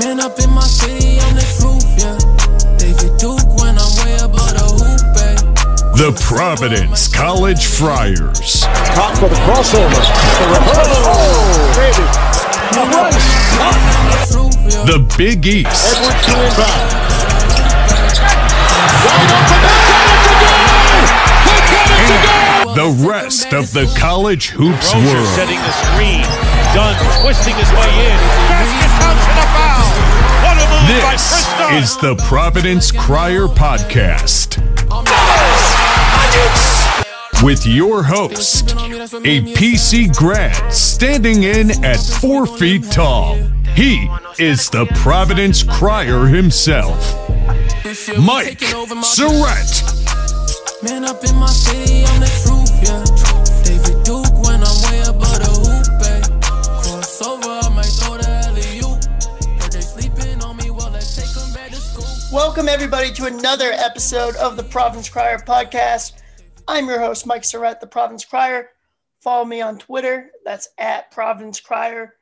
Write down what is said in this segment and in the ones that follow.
Man up in my city on the roof, yeah. David Duke when I'm way above the hoop, eh. The Providence College Friars. Top for the crossover. The reverse. Oh, baby. The rush. Roof, yeah. The Big East. Edwards to inbound. Wide open. He got it to go. The rest of the college hoops Rozier world. setting the screen. Dunn twisting his way in. Basket counts and a This is the Providence Crier Podcast. With your host, a PC grad standing in at four feet tall. He is the Providence Crier himself, Mike Surette. Man up in my city on the roof, yeah. Welcome, everybody, to another episode of the Providence Crier podcast. I'm your host, Mike Surette, the Providence Crier. Follow me on Twitter. That's at Providence Crier.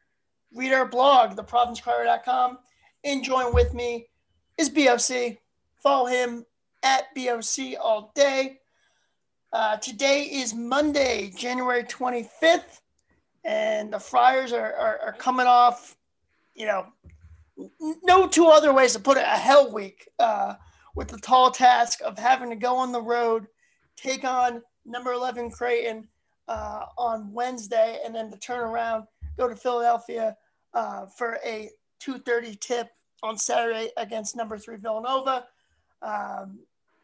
Read our blog, theprovincecrier.com. And join with me is BOC. Follow him at BOC all day. Uh, today is Monday, January 25th, and the Friars are, are, are coming off, you know, no two other ways to put it a hell week uh, with the tall task of having to go on the road take on number 11 creighton uh, on wednesday and then to turn around go to philadelphia uh, for a 2.30 tip on saturday against number three villanova. Um,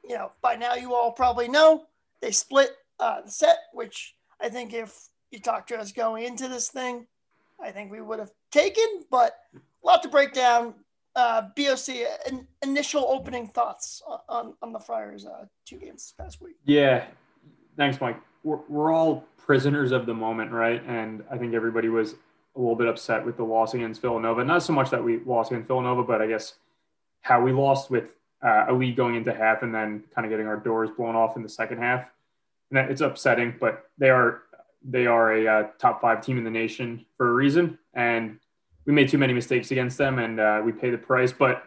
you know by now you all probably know they split uh, the set which i think if you talked to us going into this thing i think we would have taken but a lot to break down. Uh, BOC, in, initial opening thoughts on, on the Friars' uh, two games this past week. Yeah, thanks, Mike. We're, we're all prisoners of the moment, right? And I think everybody was a little bit upset with the loss against Villanova. Not so much that we lost against Villanova, but I guess how we lost with uh, a lead going into half and then kind of getting our doors blown off in the second half. And that, it's upsetting, but they are they are a uh, top five team in the nation for a reason, and we made too many mistakes against them, and uh, we pay the price. But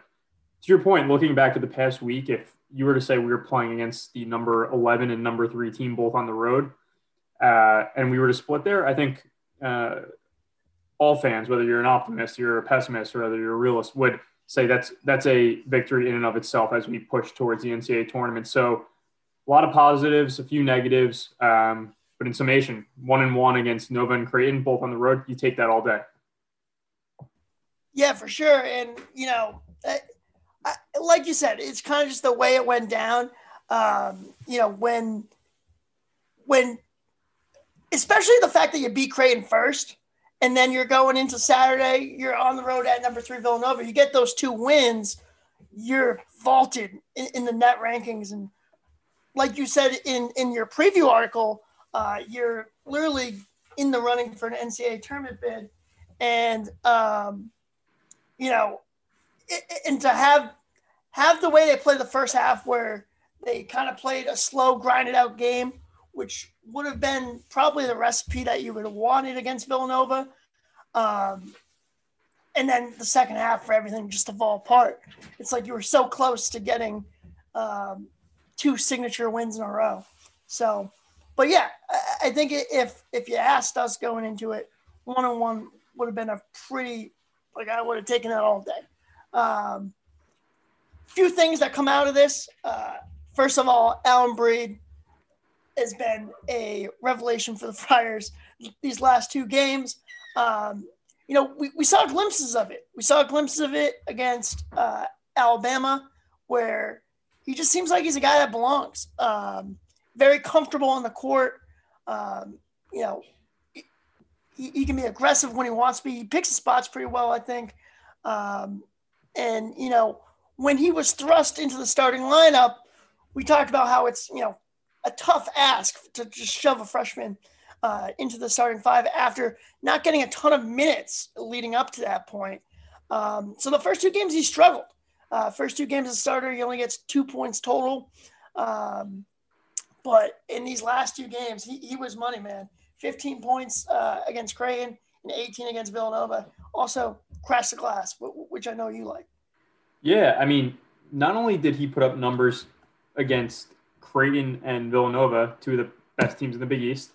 to your point, looking back at the past week, if you were to say we were playing against the number 11 and number three team both on the road, uh, and we were to split there, I think uh, all fans, whether you're an optimist, you're a pessimist, or whether you're a realist, would say that's that's a victory in and of itself as we push towards the NCAA tournament. So a lot of positives, a few negatives, um, but in summation, one and one against Nova and Creighton, both on the road, you take that all day. Yeah, for sure. And, you know, I, I, like you said, it's kind of just the way it went down. Um, you know, when, when, especially the fact that you beat Creighton first, and then you're going into Saturday, you're on the road at number three Villanova. You get those two wins, you're vaulted in, in the net rankings. And like you said in, in your preview article, uh, you're literally in the running for an NCAA tournament bid. And, um, you know, and to have have the way they played the first half, where they kind of played a slow, grinded out game, which would have been probably the recipe that you would have wanted against Villanova. Um, and then the second half for everything just to fall apart. It's like you were so close to getting um, two signature wins in a row. So, but yeah, I, I think if if you asked us going into it, one on one would have been a pretty like I would have taken that all day. Um, few things that come out of this. Uh, first of all, Alyn Breed has been a revelation for the Friars these last two games. Um, you know, we, we saw glimpses of it. We saw glimpses of it against uh, Alabama, where he just seems like he's a guy that belongs. Um, very comfortable on the court. Um, you know, he, he, can be aggressive when he wants to be. He picks his spots pretty well, I think. Um, and, you know, when he was thrust into the starting lineup, we talked about how it's, you know, a tough ask to just shove a freshman uh, into the starting five after not getting a ton of minutes leading up to that point. Um, so the first two games he struggled. Uh, first two games as a starter, he only gets two points total. Um, but in these last two games, he, he was money, man. 15 points uh, against Creighton and 18 against Villanova. Also crash the glass which I know you like. Yeah, I mean, not only did he put up numbers against Creighton and Villanova, two of the best teams in the Big East,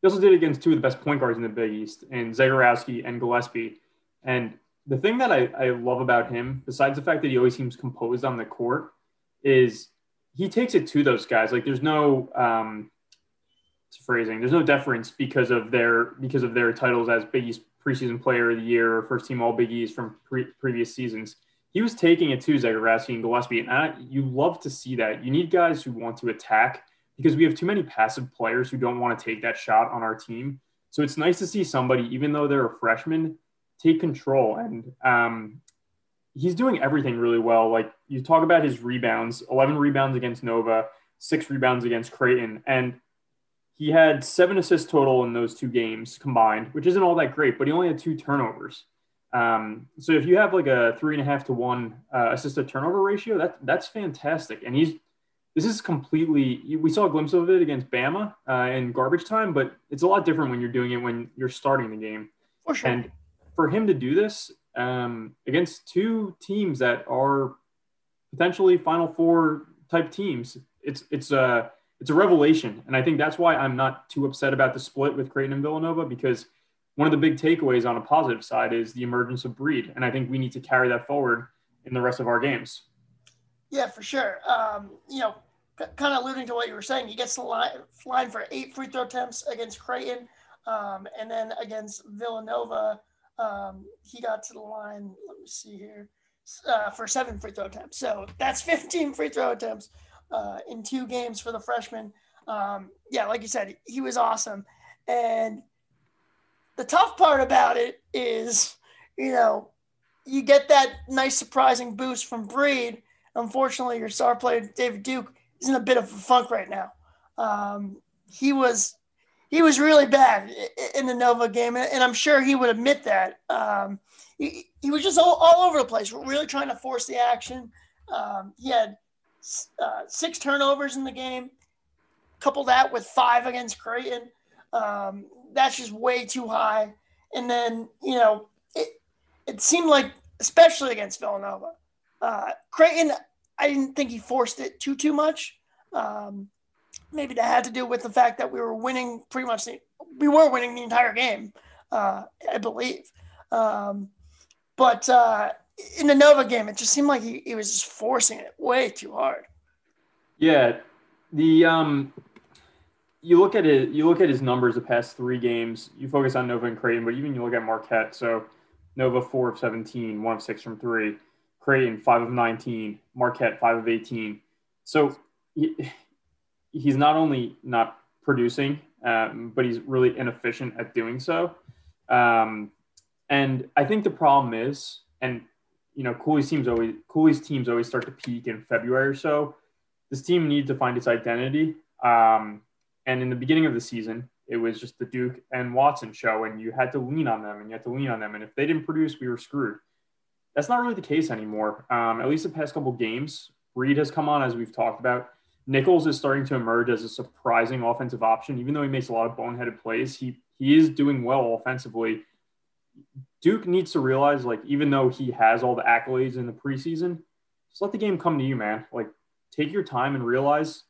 he also did it against two of the best point guards in the Big East, and Zegarowski and Gillespie. And the thing that I, I love about him, besides the fact that he always seems composed on the court, is he takes it to those guys. Like there's no um, phrasing, there's no deference because of their because of their titles as Big East preseason player of the year or first team All Big East from pre- previous seasons. He was taking it to Zegarowski and Gillespie, and I, you love to see that. You need guys who want to attack because we have too many passive players who don't want to take that shot on our team. So it's nice to see somebody, even though they're a freshman, take control. And um, he's doing everything really well. Like you talk about his rebounds 11 rebounds against Nova, six rebounds against Creighton. And he had seven assists total in those two games combined, which isn't all that great, but he only had two turnovers. Um, so if you have like a three and a half to one uh, assist to turnover ratio, that that's fantastic. And he's this is completely we saw a glimpse of it against Bama uh, in garbage time, but it's a lot different when you're doing it when you're starting the game. For sure. And for him to do this um, against two teams that are potentially Final Four type teams, it's it's a it's a revelation, and I think that's why I'm not too upset about the split with Creighton and Villanova because one of the big takeaways on a positive side is the emergence of Breed, and I think we need to carry that forward in the rest of our games. Yeah, for sure. Um, you know, kind of alluding to what you were saying, he gets the line, line for eight free throw attempts against Creighton, um, and then against Villanova, um, he got to the line. Let me see here uh, for seven free throw attempts. So that's 15 free throw attempts uh, in two games for the freshman. Um, yeah, like you said, he was awesome. And the tough part about it is, you know, you get that nice surprising boost from Breed. Unfortunately, your star player David Duke is in a bit of a funk right now. Um, he was he was really bad in the Nova game, and I'm sure he would admit that. Um, he, he was just all, all, over the place, really trying to force the action. Um, he had uh, six turnovers in the game. Couple that with five against Creighton, um, that's just way too high. And then you know it it seemed like, especially against Villanova, uh, Creighton. I didn't think he forced it too too much. Um, maybe that had to do with the fact that we were winning pretty much the, we were winning the entire game, uh, I believe. Um, but uh, in the Nova game, it just seemed like he, he was just forcing it way too hard. Yeah, the um, you look at it, you look at his numbers the past three games. You focus on Nova and Creighton, but even you look at Marquette. So Nova four of 17, one of six from three. Creighton five of 19, Marquette five of 18. So he's not only not producing, um, but he's really inefficient at doing so. Um, and I think the problem is, and you know, Cooley's teams always Cooley's teams always start to peak in February or so. This team needs to find its identity. Um, and in the beginning of the season, it was just the Duke and Watson show, and you had to lean on them, and you had to lean on them. And if they didn't produce, we were screwed. That's not really the case anymore. Um, at least the past couple games, Breed has come on, as we've talked about. Nichols is starting to emerge as a surprising offensive option. Even though he makes a lot of boneheaded plays, he he is doing well offensively. Duke needs to realize, like, even though he has all the accolades in the preseason, just let the game come to you, man. Like, take your time and realize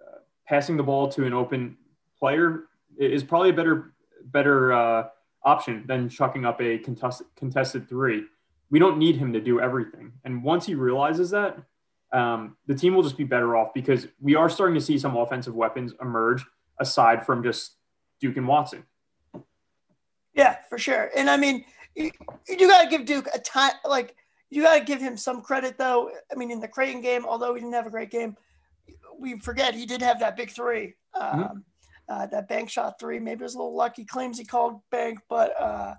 uh, passing the ball to an open player is probably a better better uh, option than chucking up a contested contested three. We don't need him to do everything, and once he realizes that, um, the team will just be better off because we are starting to see some offensive weapons emerge aside from just Duke and Watson. Yeah, for sure. And I mean, you, you got to give Duke a time, like, you got to give him some credit, though. I mean, in the Creighton game, although he didn't have a great game, we forget he did have that big three, um, mm-hmm. uh, that bank shot three. Maybe it was a little lucky. Claims he called bank, but uh,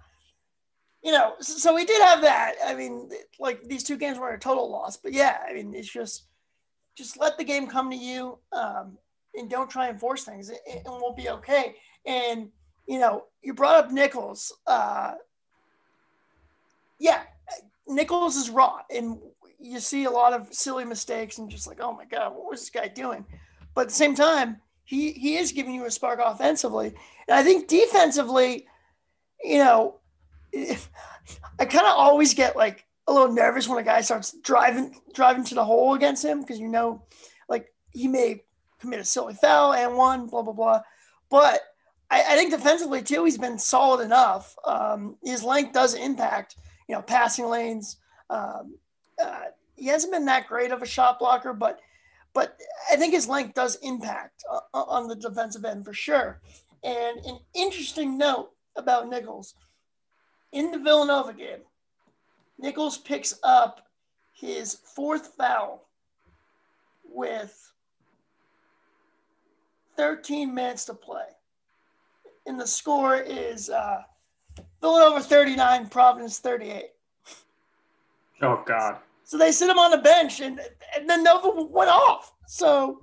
you know, so we did have that. I mean, like these two games were a total loss, but yeah, I mean, it's just just let the game come to you, um, and don't try and force things, and we'll be okay. And you know, you brought up Nichols. Uh, yeah, Nichols is raw, and you see a lot of silly mistakes, and just like, oh my god, what was this guy doing? But at the same time, he he is giving you a spark offensively, and I think defensively, you know I kind of always get like a little nervous when a guy starts driving driving to the hole against him because you know, like he may commit a silly foul and one, blah blah blah. But I, I think defensively too, he's been solid enough. Um, his length does impact, you know, passing lanes. Um, uh, he hasn't been that great of a shot blocker, but but I think his length does impact uh, on the defensive end for sure. And an interesting note about Nichols in the Villanova game, Nichols picks up his fourth foul with 13 minutes to play. And the score is uh, Villanova 39, Providence 38. Oh, God. So they sit him on the bench, and, and then Nova went off. So,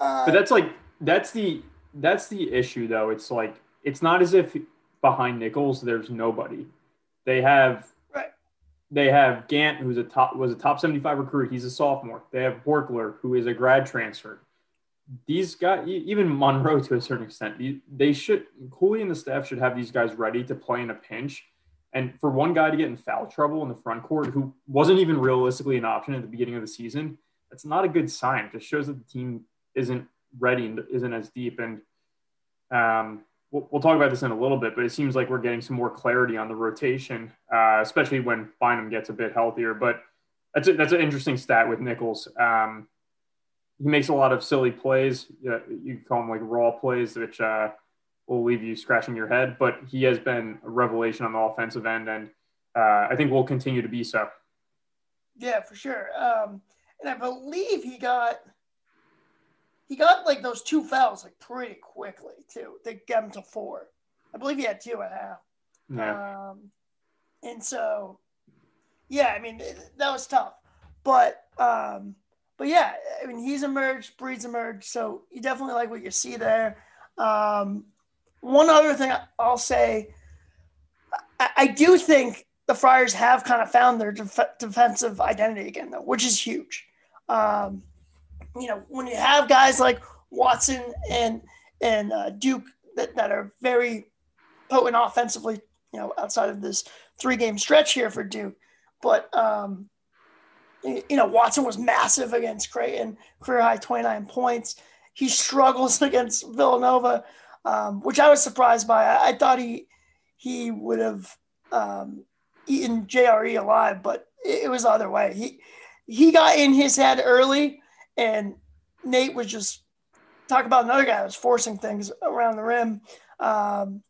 uh, but that's like that's the that's the issue though. It's like it's not as if behind Nichols there's nobody. They have right. they have Gantt, who's a top was a top 75 recruit. He's a sophomore. They have Horchler, who is a grad transfer. These guys, even Monroe to a certain extent, they should Cooley and the staff should have these guys ready to play in a pinch. And for one guy to get in foul trouble in the front court, who wasn't even realistically an option at the beginning of the season, that's not a good sign. It just shows that the team isn't ready and isn't as deep. And um, we'll, we'll, talk about this in a little bit, but it seems like we're getting some more clarity on the rotation, uh, especially when Bynum gets a bit healthier. But that's a, that's an interesting stat with Nichols. Um, he makes a lot of silly plays. You call them like raw plays, which uh, will leave you scratching your head. But he has been a revelation on the offensive end, and uh, I think will continue to be so. Yeah, for sure. Um, and I believe he got he got like those two fouls like pretty quickly too. They got him to four. I believe he had two and a half. Yeah. Um, and so, yeah, I mean that was tough, but um, but yeah, I mean he's emerged, Breed's emerged, so you definitely like what you see there. Um, one other thing I'll say, I, I do think the Friars have kind of found their def- defensive identity again, though, which is huge. Um, you know, when you have guys like Watson and and uh, Duke that, that are very potent offensively, you know, outside of this three game stretch here for Duke, but um, you know, Watson was massive against Creighton, career high 29 points. He struggles against Villanova, um, which I was surprised by. I, I thought he he would have um, eaten JRE alive, but it, it was the other way. He he got in his head early, and Nate was just talk about another guy that was forcing things around the rim. Um,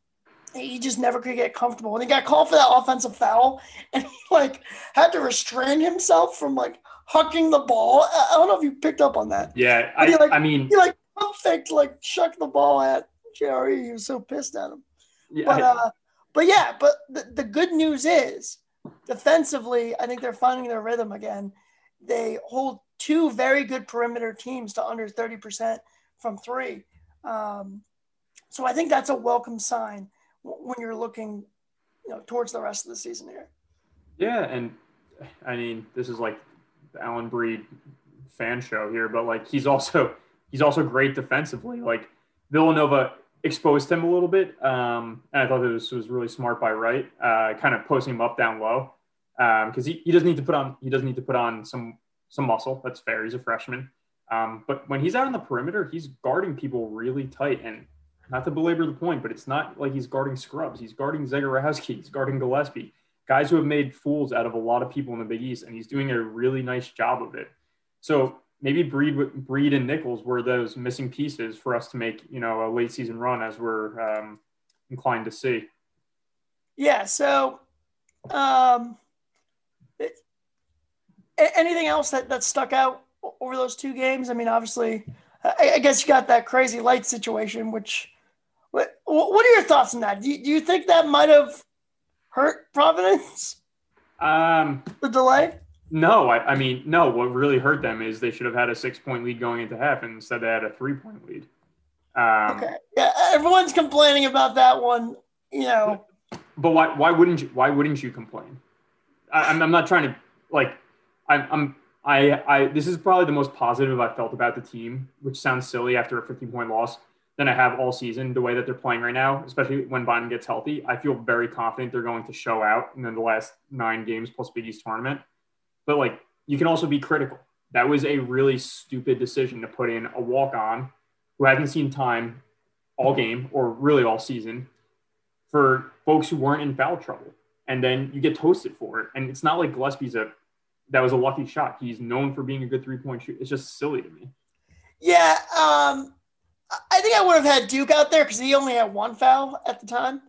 he just never could get comfortable. And he got called for that offensive foul, and he like had to restrain himself from like hucking the ball. I don't know if you picked up on that. Yeah, I, he, like, I mean, he like perfect like chucked the ball at JRE. He was so pissed at him. Yeah, but uh, but yeah, but the, the good news is defensively, I think they're finding their rhythm again. They hold two very good perimeter teams to under 30% from three. Um, so I think that's a welcome sign when you're looking you know, towards the rest of the season here. Yeah. And I mean, this is like the Alyn Breed fan show here, but like he's also, he's also great defensively. Like Villanova exposed him a little bit. Um, and I thought this was really smart by Wright, uh, kind of posting him up down low because um, he, he doesn't need to put on he doesn't need to put on some some muscle. That's fair. He's a freshman. Um, but when he's out on the perimeter, he's guarding people really tight. And not to belabor the point, but it's not like he's guarding scrubs. He's guarding Zegarowski. He's guarding Gillespie, guys who have made fools out of a lot of people in the Big East, and he's doing a really nice job of it. So maybe Breed, Breed and Nichols were those missing pieces for us to make you know a late season run as we're um, inclined to see. Yeah. So. Um anything else that, that stuck out over those two games? I mean, obviously, I guess you got that crazy light situation, which what, are your thoughts on that? Do you, do you think that might have hurt Providence? Um, the delay? No, I, I, mean, no. What really hurt them is they should have had a six point lead going into half, and instead they had a three point lead. Um, okay. Yeah, everyone's complaining about that one. You know. But why? Why wouldn't you? Why wouldn't you complain? I, I'm, I'm not trying to like I'm, I'm I, I this is probably the most positive I've felt about the team, which sounds silly after a 15 point loss than I have all season. The way that they're playing right now, especially when Bynum gets healthy, I feel very confident they're going to show out in the last nine games plus Big East tournament. but like you can also be critical. That was a really stupid decision to put in a walk on who hasn't seen time all game or really all season for folks who weren't in foul trouble. And then you get toasted for it. And it's not like Gillespie's a that was a lucky shot. He's known for being a good three point shooter. It's just silly to me. Yeah, um, I think I would have had Duke out there because he only had one foul at the time.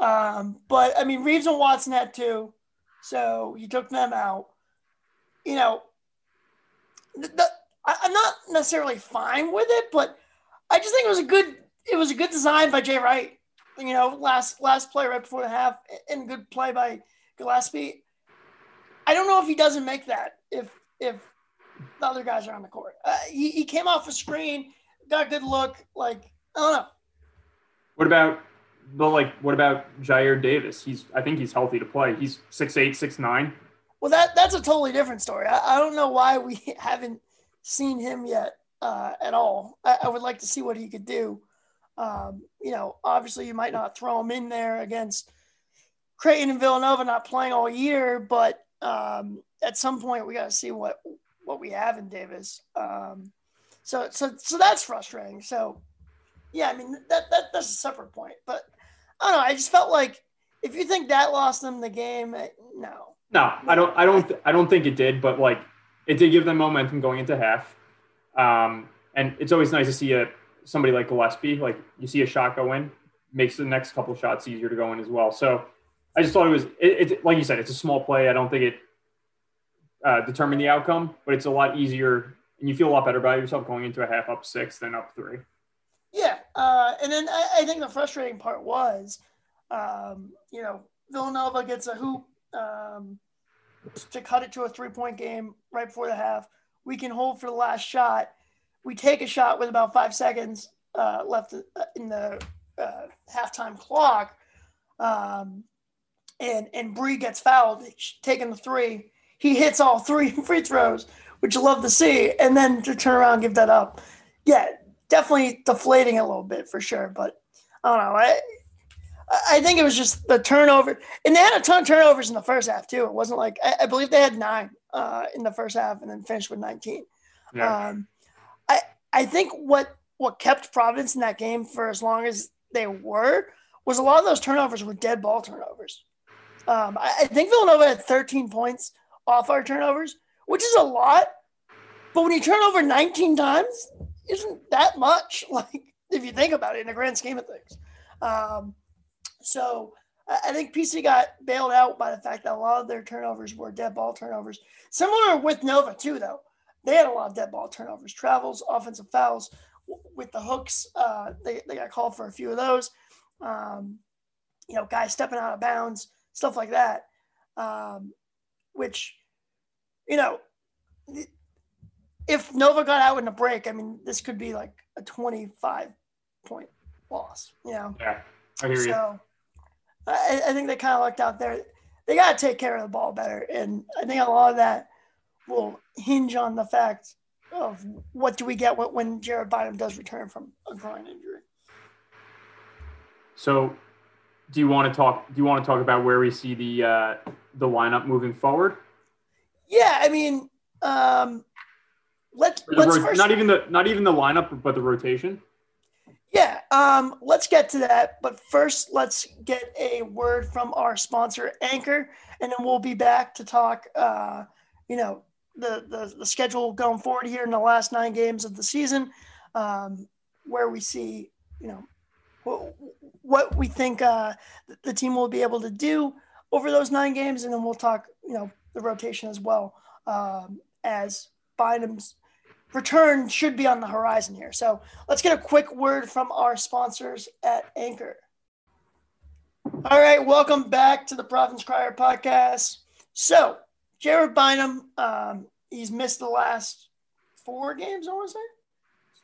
Um, but I mean, Reeves and Watson had two, so he took them out. You know, the, the, I'm not necessarily fine with it, but I just think it was a good it was a good design by Jay Wright. You know, last last play right before the half, and good play by Gillespie. I don't know if he doesn't make that if if the other guys are on the court. Uh, he, he came off a screen, got good look. Like I don't know. What about but like what about Jair Davis? He's I think he's healthy to play. He's six eight, six nine. Well, that that's a totally different story. I, I don't know why we haven't seen him yet uh, at all. I, I, would like to see what he could do. Um, you know, obviously you might not throw him in there against Creighton and Villanova not playing all year, but um, at some point we got to see what what we have in Davis. Um, so so so that's frustrating. So yeah, I mean that, that that's a separate point, but I don't know. I just felt like if you think that lost them the game, eh, no. No, I don't. I don't. I don't think it did. But like, it did give them momentum going into half. Um, and it's always nice to see a somebody like Gillespie. Like you see a shot go in, makes the next couple shots easier to go in as well. So I just thought it was. It, it like you said, it's a small play. I don't think it uh, determined the outcome, but it's a lot easier, and you feel a lot better about yourself going into a half up six than up three. Yeah, uh, and then I, I, think the frustrating part was, um, you know, Villanova gets a hoop um, to cut it to a three point game right before the half. We can hold for the last shot. We take a shot with about five seconds uh, left in the uh, halftime clock. Um, and and Breed gets fouled, taking the three. He hits all three free throws, which you love to see, and then to turn around and give that up. Yeah, definitely deflating a little bit for sure. But I don't know. I I think it was just the turnover, and they had a ton of turnovers in the first half too. It wasn't like I, I believe they had nine uh, in the first half and then finished with nineteen. Yeah. Um, I I think what what kept Providence in that game for as long as they were was a lot of those turnovers were dead ball turnovers. Um, I, I think Villanova had 13 points off our turnovers, which is a lot. But when you turn over 19 times, isn't that much. Like if you think about it in the grand scheme of things. Um, so I think PC got bailed out by the fact that a lot of their turnovers were dead ball turnovers. Similar with Nova too, though. They had a lot of dead ball turnovers, travels, offensive fouls with the hooks. Uh, they, they got called for a few of those. Um, you know, guys stepping out of bounds, stuff like that. Um, which, you know, if Nova got out in a break, I mean, this could be like a 25 point loss, you know? Yeah, I hear so, you. I, I think they kind of lucked out there. They got to take care of the ball better. And I think a lot of that will hinge on the fact of what do we get when Jared Bynum does return from a groin injury. So, do you want to talk? Do you want to talk about where we see the uh, the lineup moving forward? Yeah, I mean, um, let, let's first, not even the not even the lineup, but the rotation. Yeah, um, let's get to that. But first, let's get a word from our sponsor, Anchor, and then we'll be back to talk. Uh, you know, the, the the schedule going forward here in the last nine games of the season, um, where we see you know what, what we think uh, the team will be able to do over those nine games, and then we'll talk you know the rotation as well um, as Bynum's return should be on the horizon here. So let's get a quick word from our sponsors at Anchor. All right, welcome back to the Providence Crier podcast. So, Jared Bynum, um, he's missed the last four games, I want to say.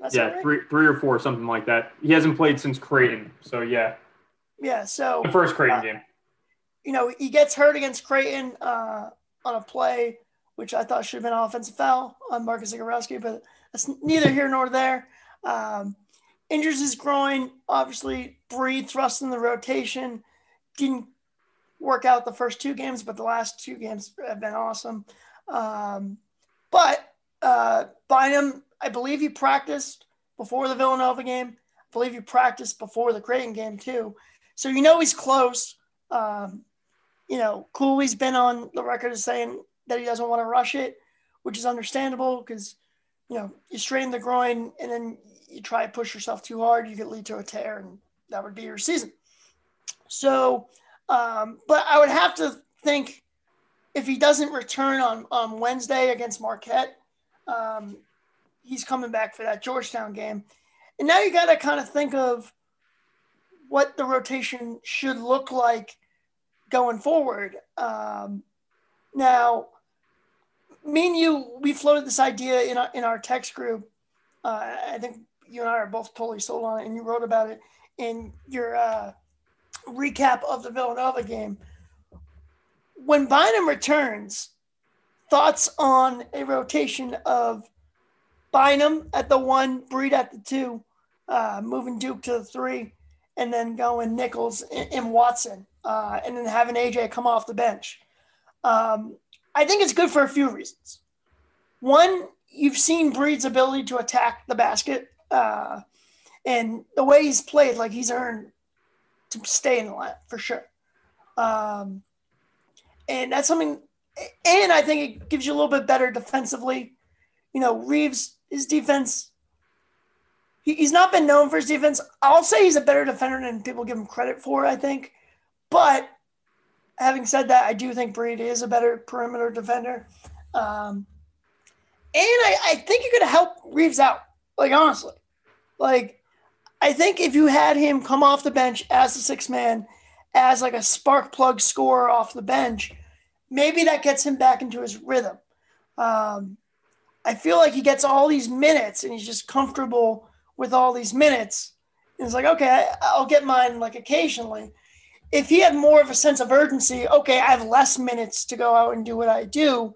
That's yeah, right? three, three or four, something like that. He hasn't played since Creighton, so yeah. Yeah, so the first Creighton uh, game. You know, he gets hurt against Creighton uh, on a play which I thought should have been an offensive foul on Marcus Zegarowski, but that's neither here nor there. Um, his groin, obviously, Breed thrust in the rotation. Didn't work out the first two games, but the last two games have been awesome. Um, but uh, Bynum, I believe he practiced before the Villanova game. I believe he practiced before the Creighton game too. So you know he's close. Um, you know, Cooley's been on the record as saying that he doesn't want to rush it, which is understandable because, you know, you strain the groin and then you try to push yourself too hard, you could lead to a tear, and that would be your season. So, um, but I would have to think if he doesn't return on, on Wednesday against Marquette, um, he's coming back for that Georgetown game. And now you got to kind of think of what the rotation should look like going forward. Um, now, me and you, we floated this idea in our, in our text group. Uh, I think you and I are both totally sold on it, and you wrote about it in your uh, recap of the Villanova game. When Bynum returns, thoughts on a rotation of Bynum at the one, Breed at the two, uh, moving Duke to the three, and then going Nichols and, and Watson, uh, and then having AJ come off the bench. Um, I think it's good for a few reasons. One, you've seen Breed's ability to attack the basket, uh, and the way he's played, like he's earned to stay in the line for sure. Um, and that's something. And I think it gives you a little bit better defensively. You know, Reeves, his defense. He, he's not been known for his defense. I'll say he's a better defender than people give him credit for. I think, but having said that, I do think Breed is a better perimeter defender. Um, and I, I think you're going to help Reeves out. Like, honestly, like, I think if you had him come off the bench as a six man, as like a spark plug scorer off the bench, maybe that gets him back into his rhythm. Um, I feel like he gets all these minutes and he's just comfortable with all these minutes. And it's like, okay, I'll get mine like occasionally if he had more of a sense of urgency, okay, I have less minutes to go out and do what I do,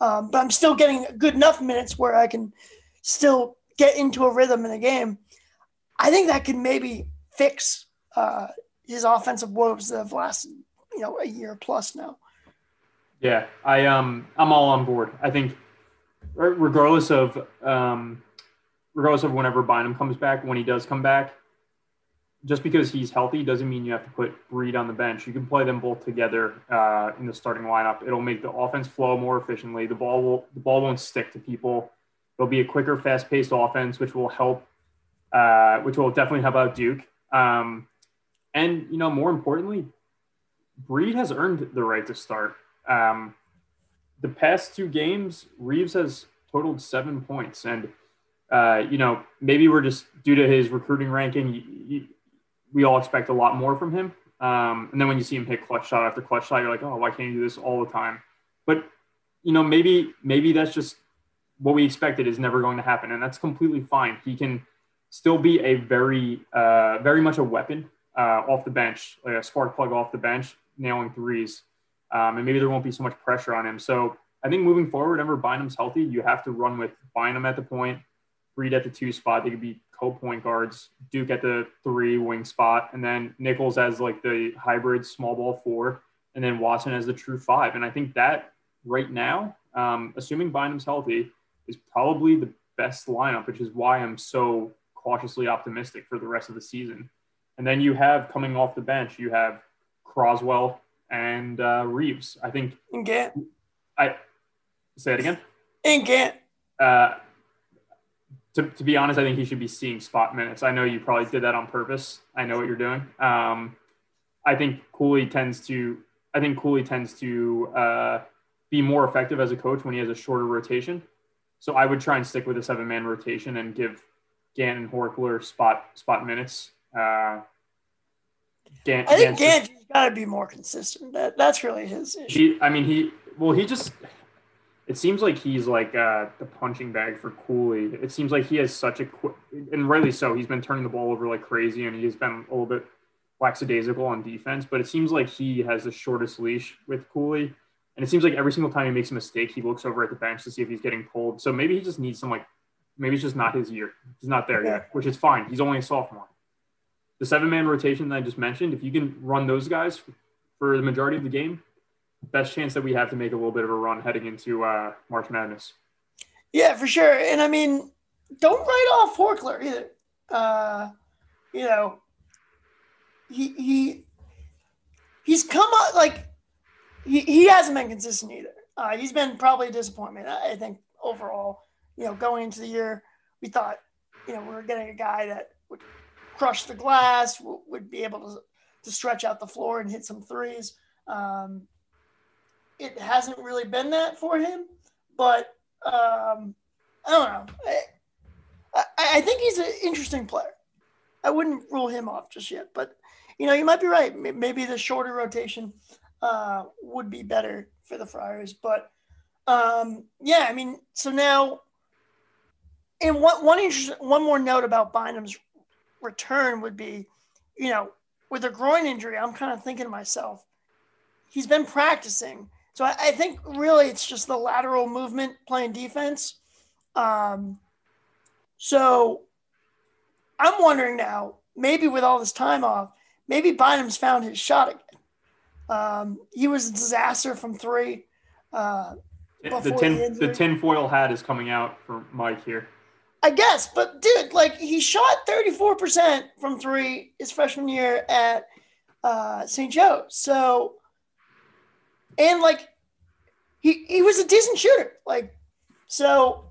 um, but I'm still getting good enough minutes where I can still get into a rhythm in the game. I think that could maybe fix uh, his offensive woes that have lasted, you know, a year plus now. Yeah, I um, I'm all on board. I think, regardless of um, regardless of whenever Bynum comes back, when he does come back, just because he's healthy doesn't mean you have to put Breed on the bench. You can play them both together uh, in the starting lineup. It'll make the offense flow more efficiently. The ball will the ball won't stick to people. It'll be a quicker, fast-paced offense, which will help. Uh, which will definitely help out Duke. Um, and you know, more importantly, Breed has earned the right to start. Um, the past two games, Reeves has totaled seven points, and uh, you know, maybe we're just due to his recruiting ranking we all expect a lot more from him. Um, and then when you see him hit clutch shot after clutch shot, you're like, oh, why can't he do this all the time? But you know, maybe maybe that's just what we expected is never going to happen, and that's completely fine. He can still be a very uh, very much a weapon uh, off the bench, like a spark plug off the bench, nailing threes, um, and maybe there won't be so much pressure on him. So I think moving forward, whenever Bynum's healthy, you have to run with Bynum at the point, Breed at the two spot. They could be co-point guards, Duke at the three wing spot, and then Nichols as like the hybrid small ball four, and then Watson as the true five. And I think that right now, um, assuming Bynum's healthy, is probably the best lineup, which is why I'm so cautiously optimistic for the rest of the season. And then you have coming off the bench, you have Croswell and uh, Reeves. I think. And Gantt. I say it again. And Gantt. Uh, to, to be honest, I think he should be seeing spot minutes. I know you probably did that on purpose. I know what you're doing. Um, I think Cooley tends to. I think Cooley tends to uh, be more effective as a coach when he has a shorter rotation. So I would try and stick with a seven man rotation and give Gantt and Horchler spot spot minutes. Uh, Gantt, I think Gantt's got to be more consistent. That that's really his issue. He, I mean, he well, he just it seems like he's like uh, the punching bag for Cooley. It seems like he has such a and rightly so. He's been turning the ball over like crazy, and he's been a little bit lackadaisical on defense. But it seems like he has the shortest leash with Cooley, and it seems like every single time he makes a mistake, he looks over at the bench to see if he's getting pulled. So maybe he just needs some like maybe it's just not his year. He's not there yet, which is fine. He's only a sophomore. The seven man rotation that I just mentioned, if you can run those guys for the majority of the game, best chance that we have to make a little bit of a run heading into uh, March Madness. Yeah, for sure. And I mean, don't write off Horchler either. Uh, you know, he he he's come up like he, he hasn't been consistent either. Uh, he's been probably a disappointment. I, think overall, you know, going into the year, we thought, you know, we were getting a guy that would crush the glass, would, would be able to to stretch out the floor and hit some threes. Um, it hasn't really been that for him, but um, I don't know. I, I, think he's an interesting player. I wouldn't rule him off just yet, but you know, you might be right. Maybe the shorter rotation uh, would be better for the Friars. But um, yeah, I mean, so now, and one one interesting one more note about Bynum's return would be, you know, with a groin injury, I'm kind of thinking to myself, he's been practicing. So I, I think really it's just the lateral movement playing defense. Um, so I'm wondering now, maybe with all this time off, maybe Bynum's found his shot again. Um, he was a disaster from three. Uh, the tin the, the tinfoil hat is coming out for Mike here. I guess, but dude, like he shot 34% from three his freshman year at uh, St. Joe. So, and like he he was a decent shooter. Like, so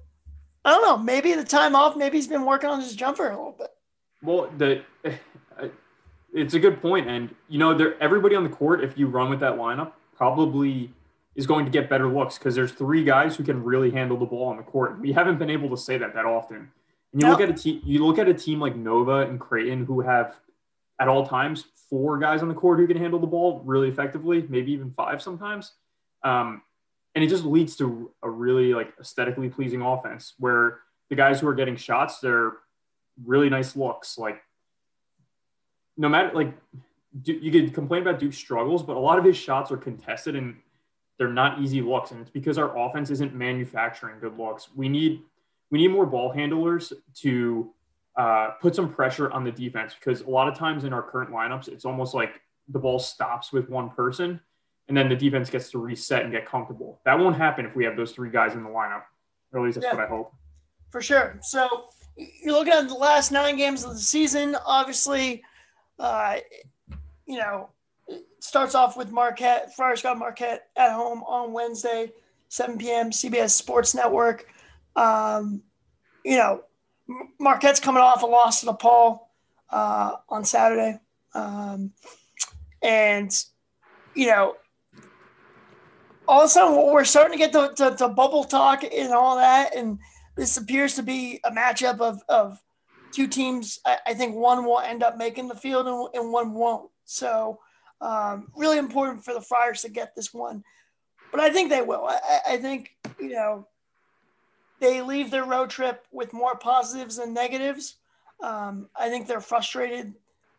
I don't know. Maybe the time off. Maybe he's been working on his jumper a little bit. Well, the it's a good point, and you know, there everybody on the court, if you run with that lineup, probably is going to get better looks because there's three guys who can really handle the ball on the court. We haven't been able to say that that often. And you no. look at a team, you look at a team like Nova and Creighton who have at all times four guys on the court who can handle the ball really effectively, maybe even five sometimes. Um, and it just leads to a really like aesthetically pleasing offense where the guys who are getting shots, they're really nice looks. Like no matter like you could complain about Duke's struggles, but a lot of his shots are contested and they're not easy looks, and it's because our offense isn't manufacturing good looks. We need we need more ball handlers to uh, put some pressure on the defense because a lot of times in our current lineups, it's almost like the ball stops with one person, and then the defense gets to reset and get comfortable. That won't happen if we have those three guys in the lineup. Or at least that's yeah, what I hope. For sure. So you're looking at the last nine games of the season. Obviously, uh, you know, starts off with Marquette, Friars got Marquette at home on Wednesday, 7 p.m. CBS Sports Network. Um, you know, Marquette's coming off a loss to DePaul uh, on Saturday. Um, and, you know, all of a sudden we're starting to get the, to, to, bubble talk and all that. And this appears to be a matchup of, of two teams. I, I think one will end up making the field and, and one won't. So, um, really important for the Friars to get this one, but I think they will. I, I think you know they leave their road trip with more positives than negatives. Um, I think they're frustrated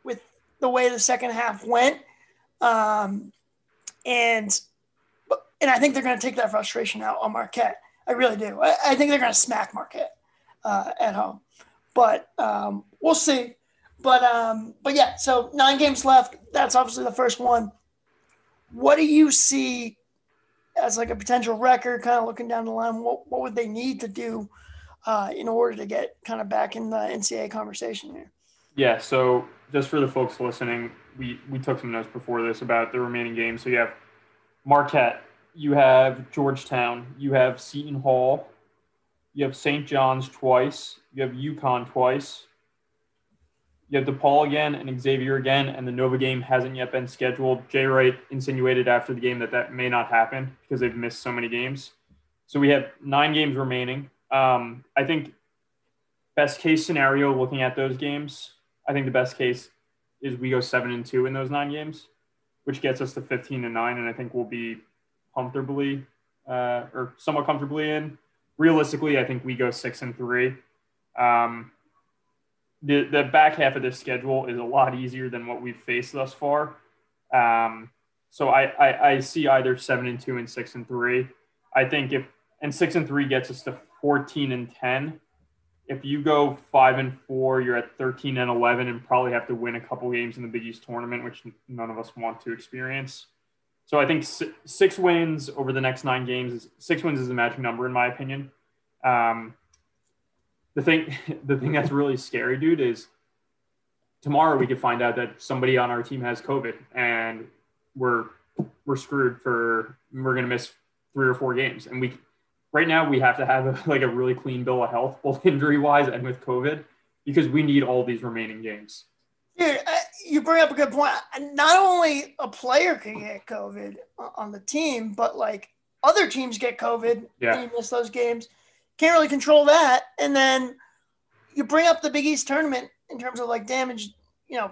with the way the second half went, um, and and I think they're going to take that frustration out on Marquette. I really do. I, I think they're going to smack Marquette uh, at home, but um, we'll see. But um, but yeah, so nine games left. That's obviously the first one. What do you see as like a potential record? Kind of looking down the line, what what would they need to do uh, in order to get kind of back in the NCAA conversation here? Yeah. So just for the folks listening, we we took some notes before this about the remaining games. So you have Marquette, you have Georgetown, you have Seton Hall, you have St. John's twice, you have UConn twice, you have DePaul again and Xavier again, and the Nova game hasn't yet been scheduled. Jay Wright insinuated after the game that that may not happen because they've missed so many games. So we have nine games remaining. Um, I think best case scenario, looking at those games, I think the best case is we go seven and two in those nine games, which gets us to 15 and nine, and I think we'll be comfortably uh, or somewhat comfortably in. Realistically, I think we go six and three. Um, the the back half of this schedule is a lot easier than what we've faced thus far. Um, so I, I, I see either seven and two and six and three. I think if and six and three gets us to fourteen and ten. If you go five and four, you're at thirteen and eleven, and probably have to win a couple games in the Big East tournament, which none of us want to experience. So I think six wins over the next nine games. Is, six wins is the magic number in my opinion. Um, the thing, the thing that's really scary, dude, is tomorrow we could find out that somebody on our team has COVID and we're we're screwed for we're gonna miss three or four games. And we right now we have to have a, like a really clean bill of health, both injury wise and with COVID, because we need all these remaining games. Dude, uh, you bring up a good point. Not only a player can get COVID on the team, but like other teams get COVID yeah. and you miss those games. Can't really control that. And then you bring up the Big East tournament in terms of like damage, you know,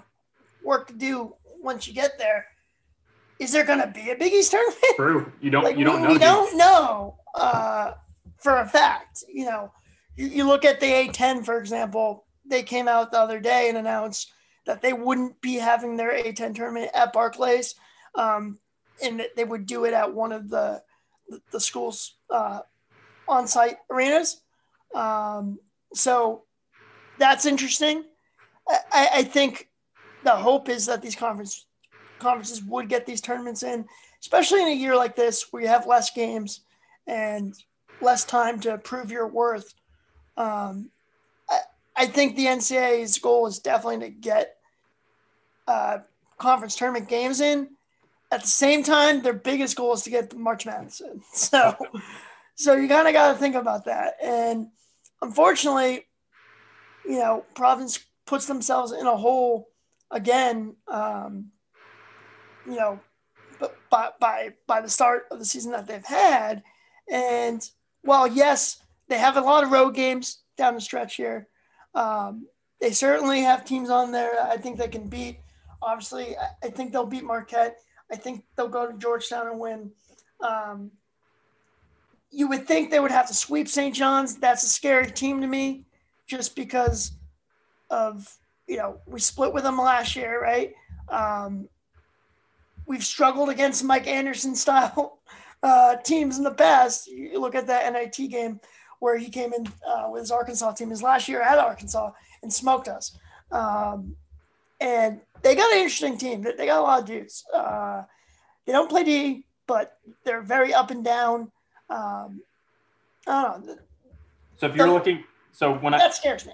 work to do once you get there. Is there going to be a Big East tournament? True. You don't. like, you don't we, know. We don't know uh, for a fact. You know, you, you look at the A10, for example. They came out the other day and announced that they wouldn't be having their A10 tournament at Barclays, um, and that they would do it at one of the the school's uh, on-site arenas. Um, so that's interesting. I, I, think the hope is that these conference conferences would get these tournaments in, especially in a year like this where you have less games and less time to prove your worth. Um, I think the NCAA's goal is definitely to get uh, conference tournament games in. At the same time, their biggest goal is to get the March Madness in. So, so you kind of got to think about that. And unfortunately, you know, Providence puts themselves in a hole again. Um, you know, but by by by the start of the season that they've had, and while yes, they have a lot of road games down the stretch here. Um, they certainly have teams on there. I think they can beat. Obviously, I think they'll beat Marquette. I think they'll go to Georgetown and win. Um, you would think they would have to sweep St. John's. That's a scary team to me, just because of you know we split with them last year, right? Um, we've struggled against Mike Anderson style uh, teams in the past. You look at that NIT game where he came in uh, with his Arkansas team his last year at Arkansas and smoked us. Um, and they got an interesting team. They got a lot of dudes. Uh, they don't play D, but they're very up and down. Um, I don't know. So if you're the, looking, so when that I that scares me.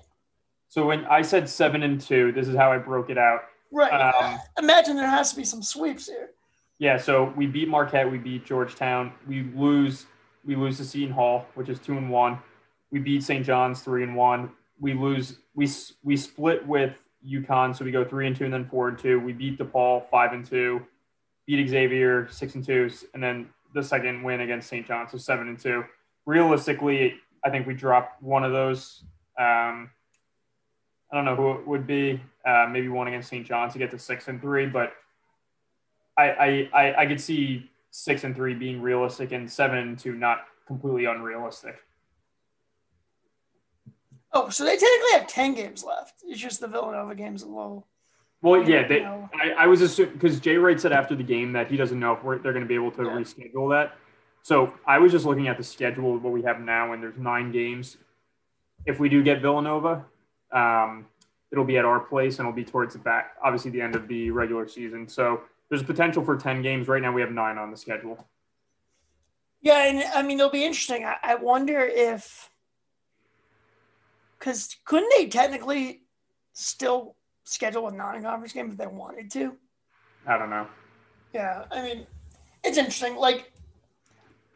So when I said seven and two, this is how I broke it out. Right. Um, Imagine there has to be some sweeps here. Yeah. So we beat Marquette. We beat Georgetown. We lose we lose to Seton Hall, which is two and one. We beat St. John's three and one. We lose. We we split with UConn, so we go three and two, and then four and two. We beat DePaul five and two. Beat Xavier six and two, and then the second win against St. John, so seven and two. Realistically, I think we dropped one of those. Um, I don't know who it would be. Uh, maybe one against St. John to get to six and three, but I I I, I could see six and three being realistic and seven and two not completely unrealistic. Oh, so they technically have ten games left. It's just the Villanova games a little. Well, yeah, they, I, I was assuming because Jay Wright said after the game that he doesn't know if they're going to be able to yeah. reschedule that. So I was just looking at the schedule of what we have now, and there's nine games. If we do get Villanova, um, it'll be at our place, and it'll be towards the back, obviously the end of the regular season. So there's potential for 10 games. Right now, we have nine on the schedule. Yeah, and I mean, it'll be interesting. I, I wonder if, because couldn't they technically still schedule a non conference game if they wanted to? I don't know. Yeah, I mean, it's interesting. Like,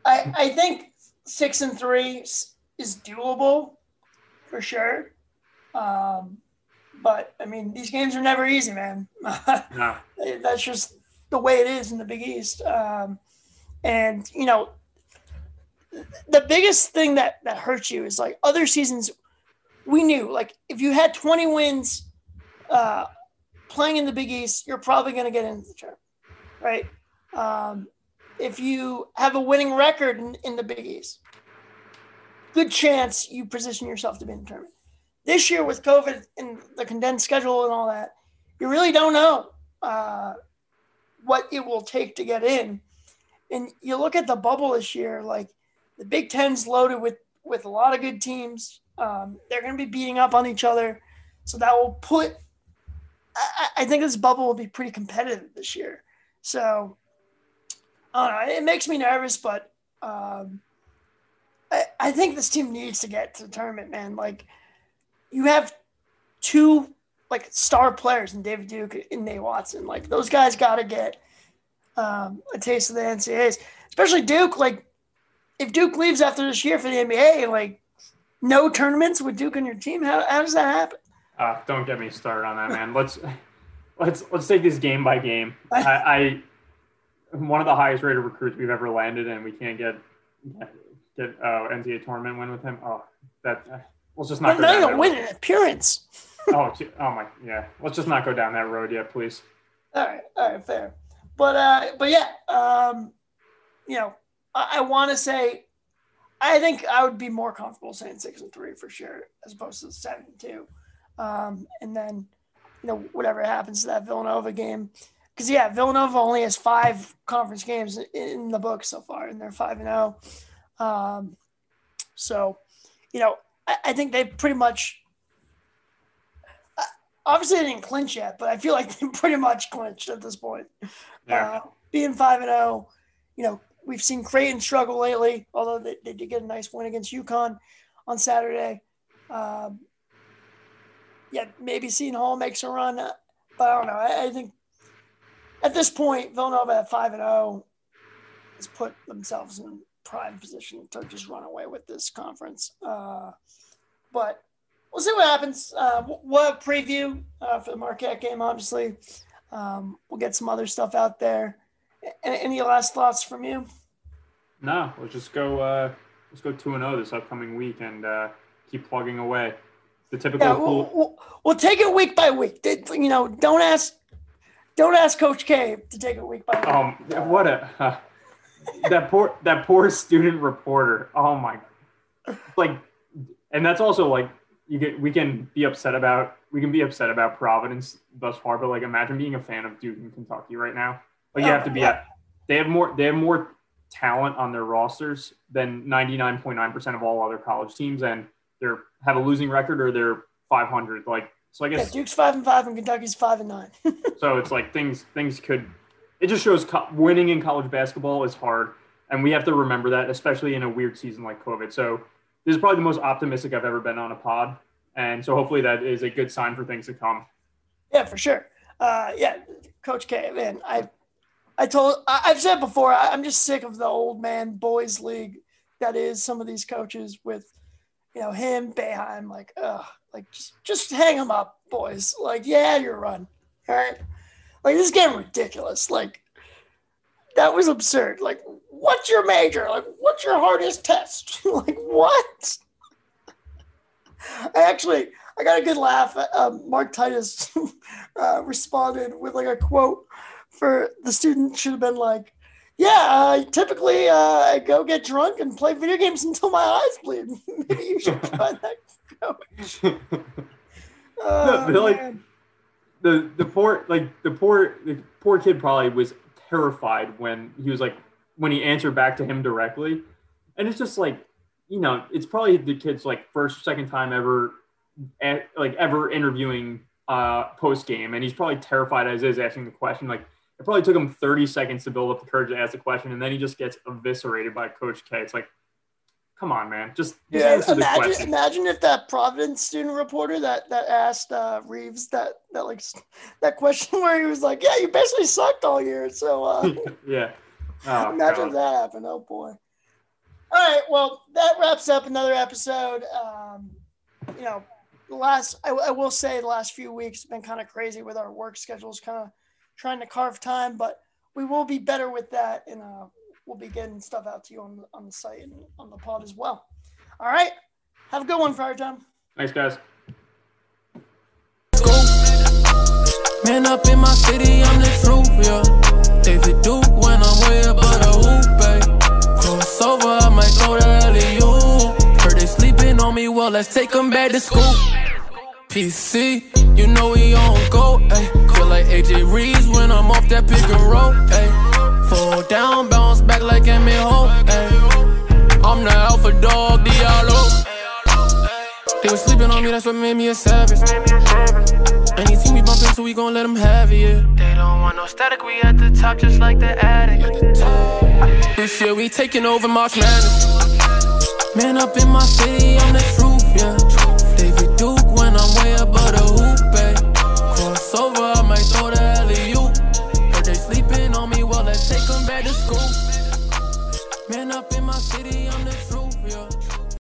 I, I think six and three is doable for sure. Um, but I mean, these games are never easy, man. no. That's just the way it is in the Big East. Um, and you know, the biggest thing that that hurts you is like other seasons. We knew like if you had 20 wins uh, playing in the Big East, you're probably going to get into the tournament, right? Um, if you have a winning record in, in the Big East, good chance you position yourself to be in the tournament. This year with COVID and the condensed schedule and all that, you really don't know. Uh, what it will take to get in. And you look at the bubble this year, like the Big Ten's loaded with with a lot of good teams. Um, they're going to be beating up on each other, so that will put. I, think this bubble will be pretty competitive this year. So I don't know. It makes me nervous, but um, I, I think this team needs to get to the tournament, man. Like, you have two like star players in David Duke and Nate Watson. Like, those guys got to get um, a taste of the NCAAs, especially Duke. Like, if Duke leaves after this year for the NBA, like, no tournaments with Duke on your team, how, how does that happen? Uh, don't get me started on that, man. Let's let's let's take this game by game. I, I one of the highest rated recruits we've ever landed, and we can't get get uh, NCAA tournament win with him. Oh, that uh, let's just not. But not even win an appearance. oh, oh my, yeah. Let's just not go down that road yet, please. All right, all right, fair. But uh, but yeah, um, you know, I, I want to say, I think I would be more comfortable saying six and three for sure, as opposed to seven and two. Um, and then, you know, whatever happens to that Villanova game, because yeah, Villanova only has five conference games in the book so far, and they're five and zero. Oh. Um, so, you know, I, I think they pretty much. Uh, obviously, they didn't clinch yet, but I feel like they pretty much clinched at this point. Yeah. Uh, being five and zero, oh, you know, we've seen Creighton struggle lately, although they, they did get a nice win against UConn on Saturday. Um, yeah, maybe Seton Hall makes a run, uh, but I don't know. I, I think at this point, Villanova at five and zero oh has put themselves in prime position to just run away with this conference. Uh, but we'll see what happens. Uh, we'll have preview uh, for the Marquette game, obviously. Um, we'll get some other stuff out there. Any last thoughts from you? No, let's just go. Uh, let's go two and zero oh this upcoming week and uh, keep plugging away. The typical. Yeah, we'll, we'll, we'll, take it week by week. You know, don't ask, don't ask Coach K to take it week by week. Um, what a uh, that poor that poor student reporter. Oh my, like, and that's also like you get. We can be upset about we can be upset about Providence thus far, but like imagine being a fan of Duke and Kentucky right now. Like you have to be at. They have more. They have more talent on their rosters than 99.9% of all other college teams and they're have a losing record or they're 500 like so i guess yeah, duke's 5 and 5 and kentucky's 5 and 9 so it's like things things could it just shows co- winning in college basketball is hard and we have to remember that especially in a weird season like covid. So this is probably the most optimistic i've ever been on a pod and so hopefully that is a good sign for things to come. Yeah for sure. Uh, yeah coach k man i I told I've said before I'm just sick of the old man boys league that is some of these coaches with you know Jim Boeheim like ugh like just, just hang him up boys. Like yeah you're run all right? Like this is getting ridiculous. Like that was absurd. Like what's your major? Like what's your hardest test? Like what? I actually I got a good laugh. Um, Mark Titus uh, responded with like a quote for the student should have been like, yeah, uh, typically uh, I go get drunk and play video games until my eyes bleed. Maybe you should try that, coach. oh, no, like the the poor like the poor the poor kid probably was terrified when he was like when he answered back to him directly, and it's just like you know it's probably the kid's like first second time ever like ever interviewing uh post game, and he's probably terrified as is asking the question like it probably took him 30 seconds to build up the courage to ask the question, and then he just gets eviscerated by Coach K. It's like, come on, man, just, just yeah. Imagine, imagine if that Providence student reporter that that asked uh, Reeves that that like that question where he was like, "Yeah, you basically sucked all year." So uh, yeah, oh, imagine God. that happened. Oh boy. All right, well, that wraps up another episode. Um, you know, the last I, I will say the last few weeks have been kind of crazy with our work schedules, kind of trying to carve time, but we will be better with that, and uh, we'll be getting stuff out to you on the, on the site and on the pod as well. All right, have a good one, Friartown. Thanks, guys. Man up in my city, I'm the truth, yeah. David Duke when I'm way above the hoop, babe. Crossover, I might throw the alley Heard they sleeping on me, well, let's take them back to school. PC, you know we on go, ayy like AJ Reeves when I'm off that pick and roll. Ay. Fall down, bounce back like Emmitt Holt. Ay. I'm the alpha dog, Diallo. They was sleeping on me, that's what made me a savage. Anything we bump into, we gon' let them have it. Yeah. They don't want no static, we at the top just like the attic. yeah, we taking over March Madness. Man up in my city, I'm the truth, yeah. School. Man up in my city, I'm the.